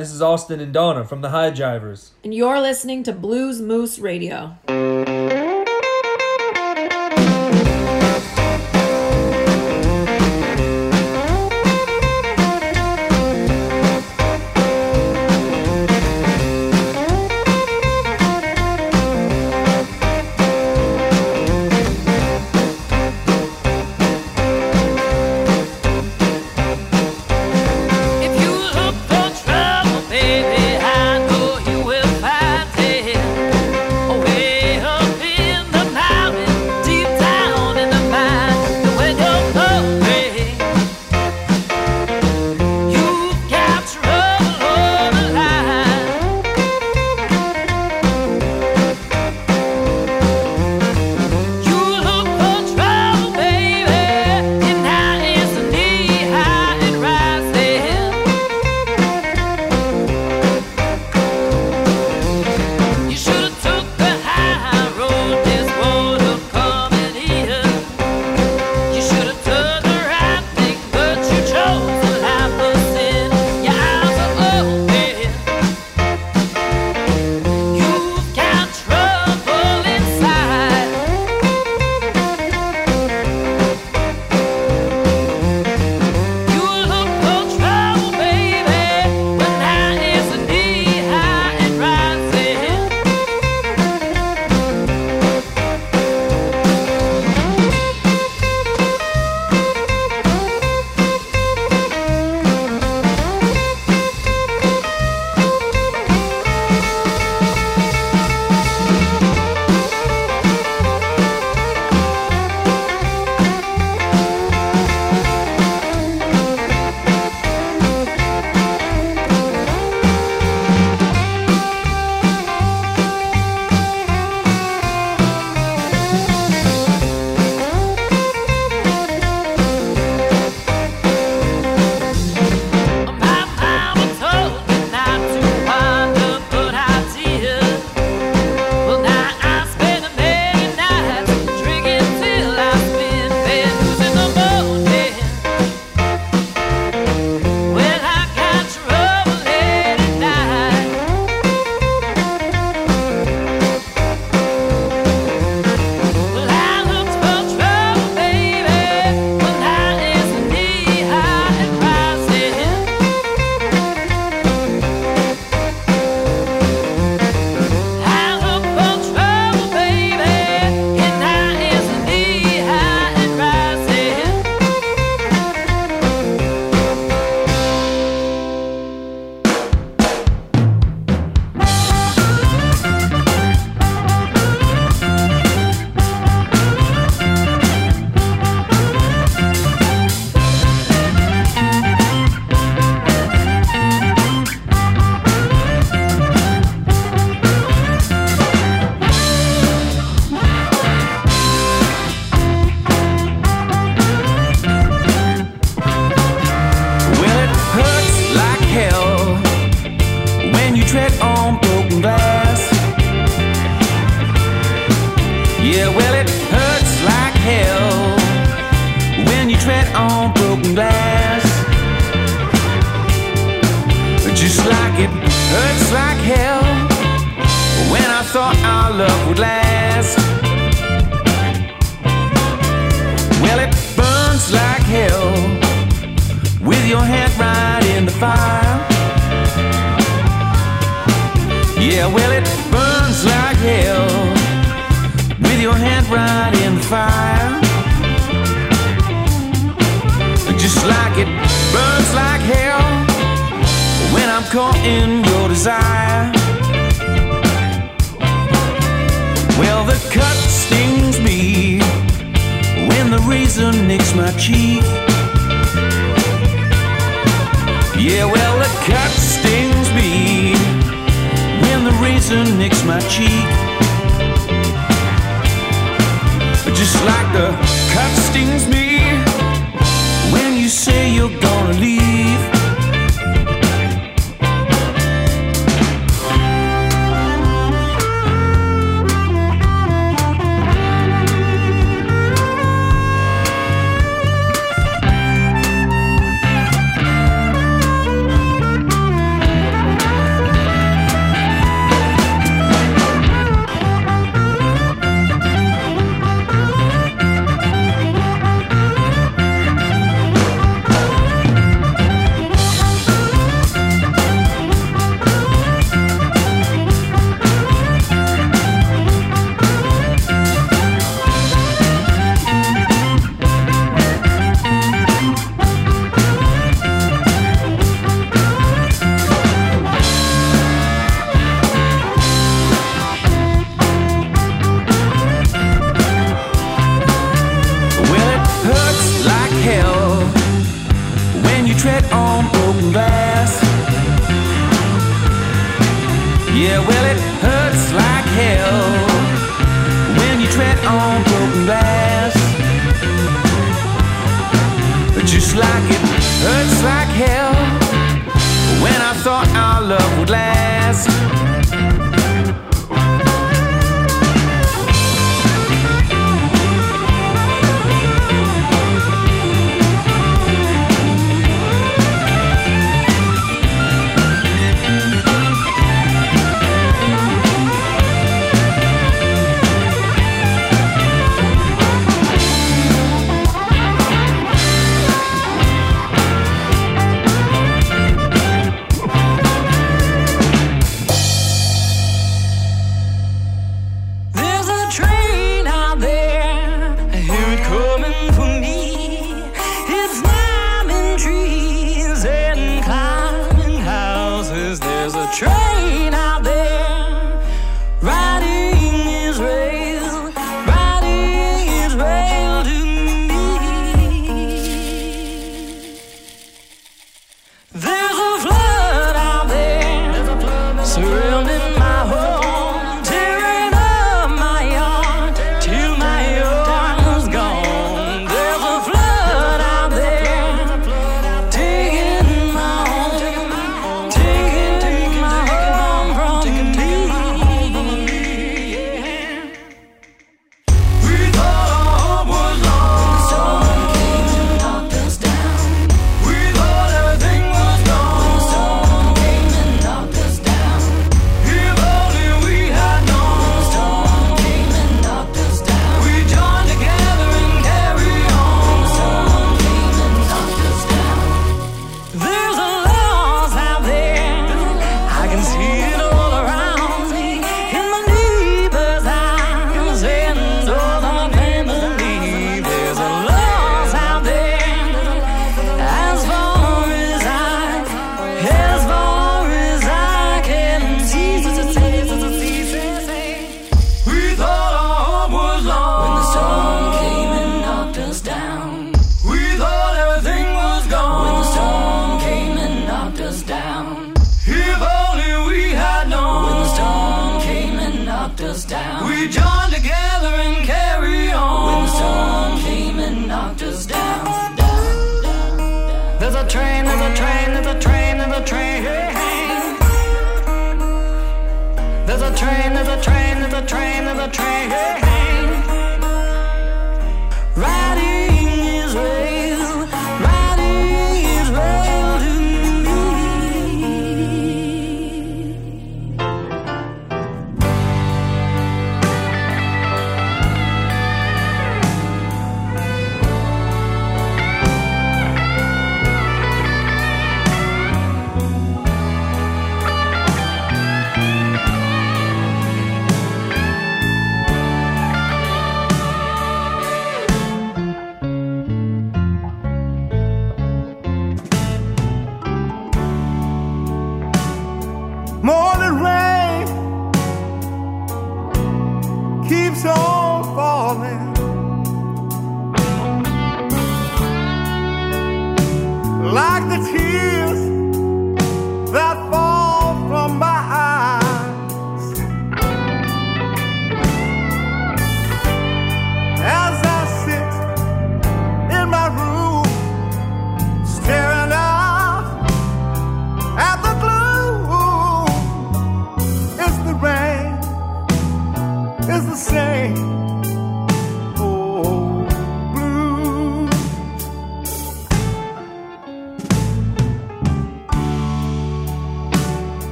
This is Austin and Donna from the High. And you're listening to Blues Moose Radio.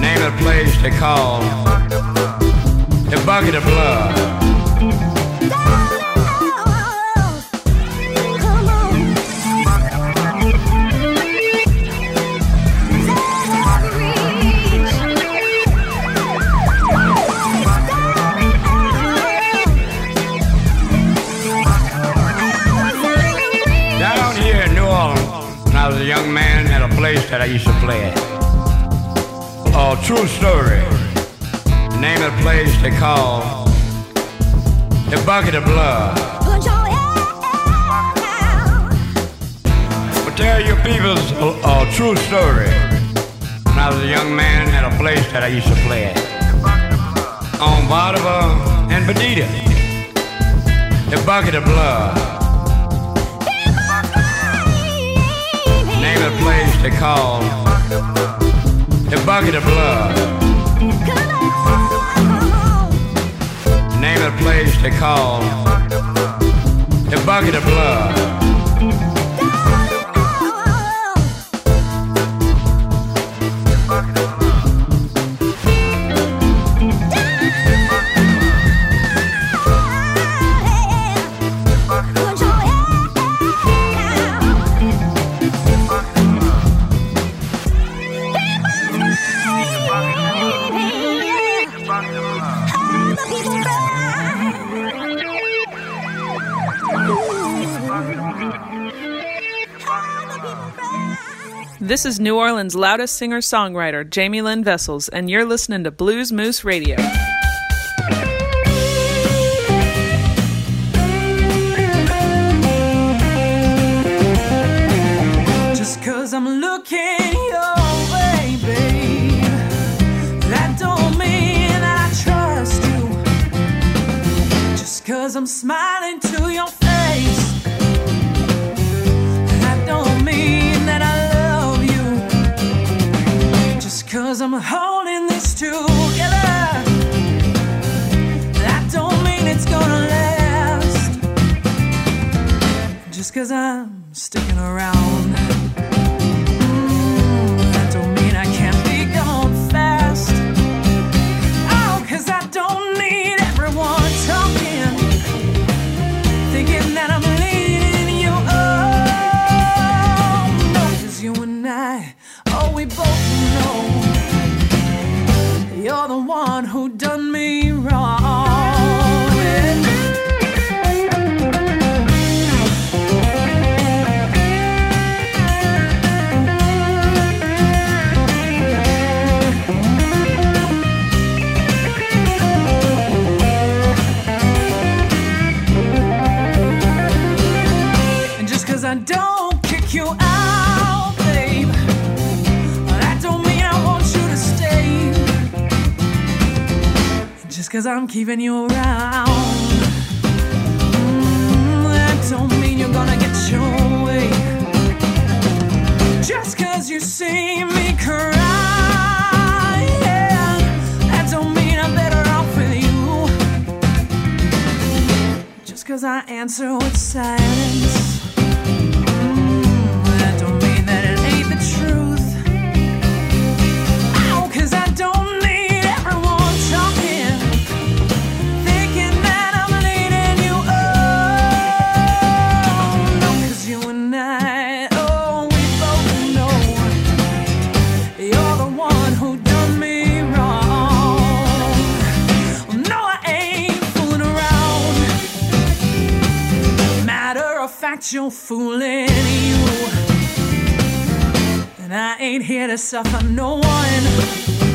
Name the place they call the Bucket of Blood. That I used to play at. Oh, true story. The name of the place they call a bucket of blood. I'll tell your people's a, a true story. When I was a young man at a place that I used to play at. On Bardava and Badita. A bucket of blood. Name the place they call a bucket of blood. Name the place they call a bucket of blood. This is New Orleans' loudest singer songwriter, Jamie Lynn Vessels, and you're listening to Blues Moose Radio. Just cause I'm looking your way, babe, that don't mean that I trust you. Just cause I'm smiling to your face, cause I'm holding this together, that don't mean it's gonna last. Just cause I'm cause I'm keeping you around, mm, that don't mean you're gonna get your way. Just cause you see me crying, that don't mean I'm better off with you. Just cause I answer with silence. Fooling you. And I ain't here to suffer no one.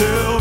till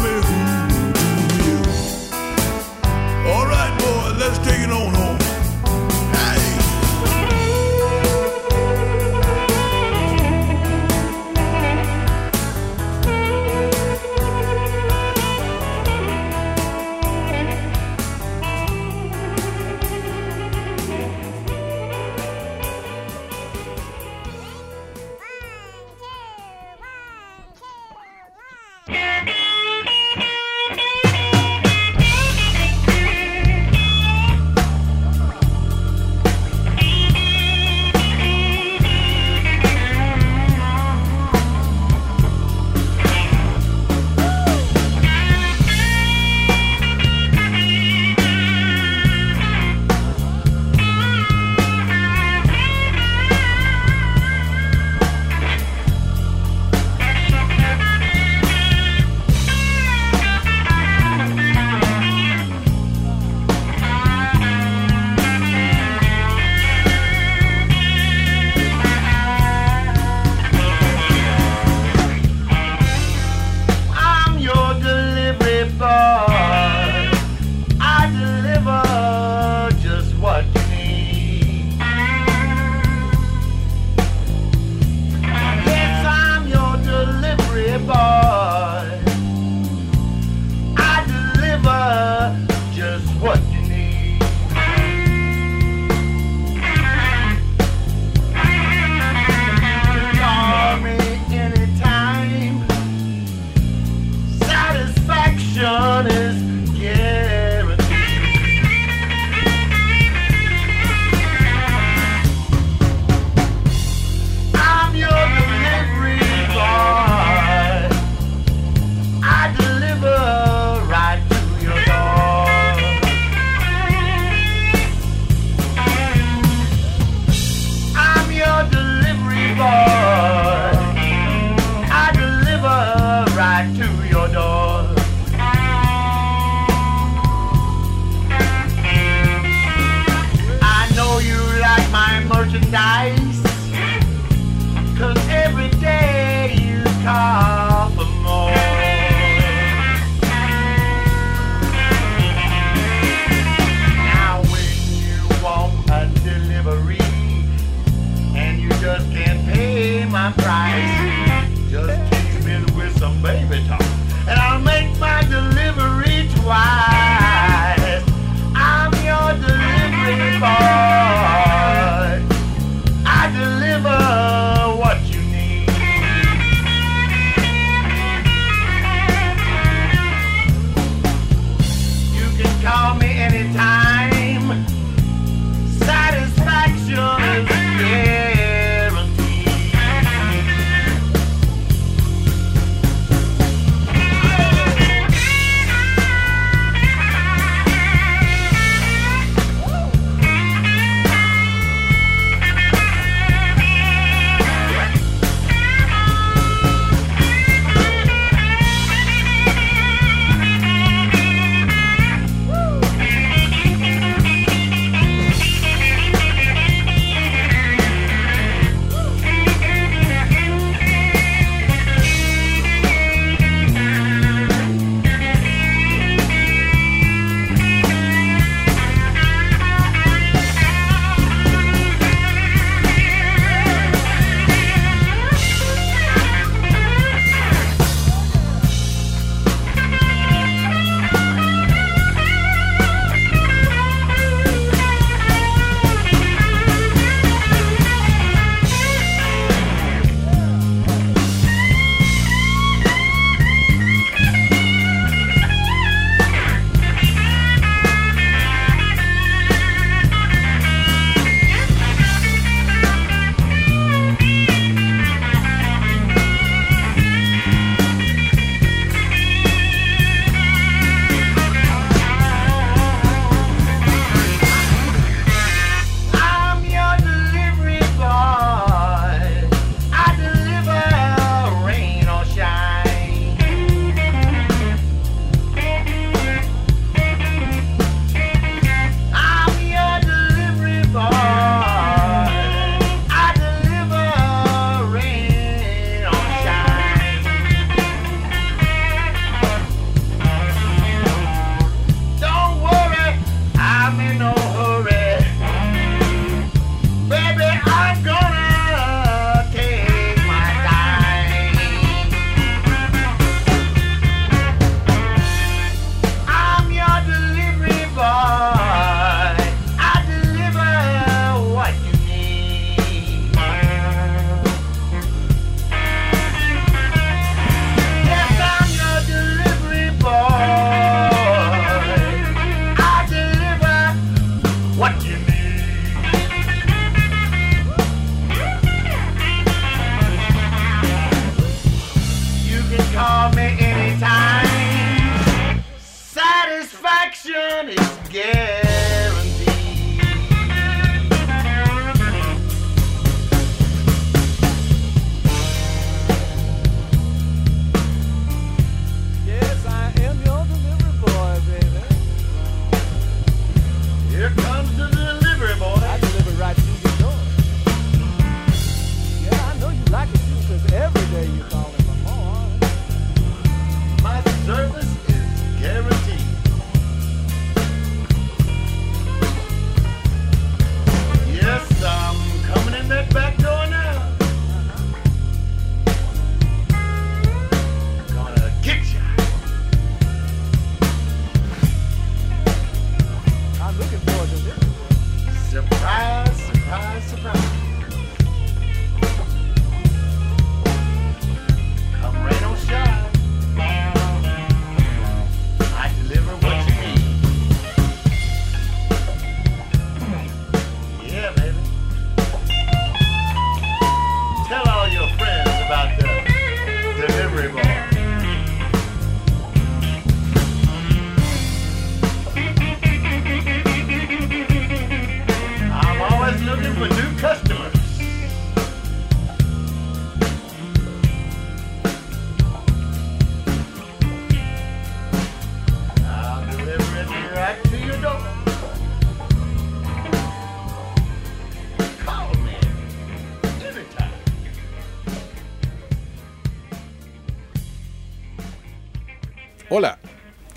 Hola,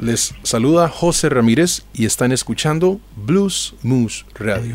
les saluda José Ramírez y están escuchando Blues Moose Radio.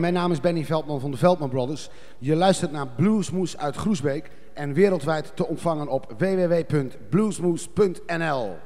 Mijn naam is Benny Veldman van de Veldman Brothers. Je luistert naar Bluesmoes uit Groesbeek en wereldwijd te ontvangen op www.bluesmoes.nl.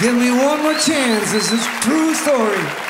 Give me one more chance. This is true story.